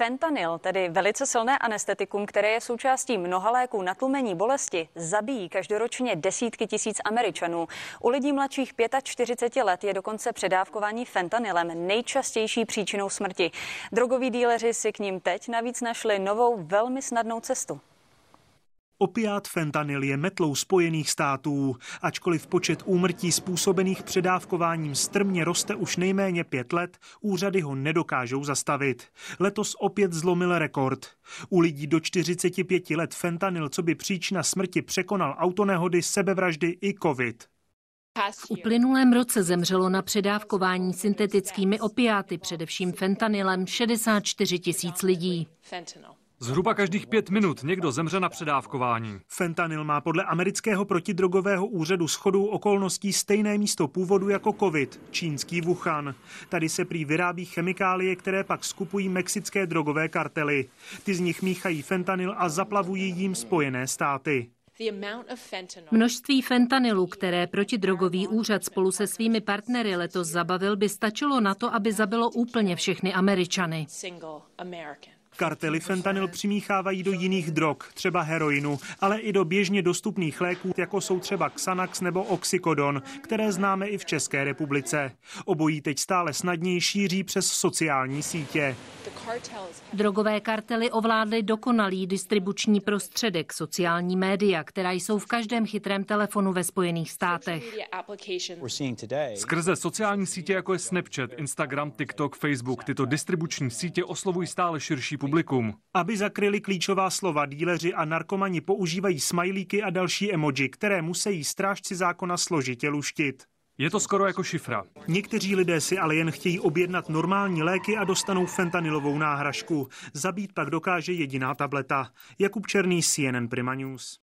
Fentanyl, tedy velice silné anestetikum, které je součástí mnoha léků na tlumení bolesti, zabíjí každoročně desítky tisíc Američanů. U lidí mladších 45 let je dokonce předávkování fentanylem nejčastější příčinou smrti. Drogoví díleři si k ním teď navíc našli novou, velmi snadnou cestu. Opiát fentanyl je metlou Spojených států. Ačkoliv počet úmrtí způsobených předávkováním strmě roste už nejméně pět let, úřady ho nedokážou zastavit. Letos opět zlomil rekord. U lidí do 45 let fentanyl, co by příčina smrti překonal autonehody, sebevraždy i covid. V uplynulém roce zemřelo na předávkování syntetickými opiáty, především fentanylem, 64 tisíc lidí. Zhruba každých pět minut někdo zemře na předávkování. Fentanyl má podle amerického protidrogového úřadu shodou okolností stejné místo původu jako covid, čínský Wuhan. Tady se prý vyrábí chemikálie, které pak skupují mexické drogové kartely. Ty z nich míchají fentanyl a zaplavují jim spojené státy. Množství fentanylu, které protidrogový úřad spolu se svými partnery letos zabavil, by stačilo na to, aby zabilo úplně všechny Američany. Kartely fentanyl přimíchávají do jiných drog, třeba heroinu, ale i do běžně dostupných léků, jako jsou třeba Xanax nebo Oxycodon, které známe i v České republice. Obojí teď stále snadněji šíří přes sociální sítě. Drogové kartely ovládly dokonalý distribuční prostředek, sociální média, která jsou v každém chytrém telefonu ve Spojených státech. Skrze sociální sítě, jako je Snapchat, Instagram, TikTok, Facebook, tyto distribuční sítě oslovují stále širší publikum. Aby zakryli klíčová slova, díleři a narkomani používají smajlíky a další emoji, které musí strážci zákona složitě luštit. Je to skoro jako šifra. Někteří lidé si ale jen chtějí objednat normální léky a dostanou fentanylovou náhražku. Zabít pak dokáže jediná tableta. Jakub Černý, CNN Prima News.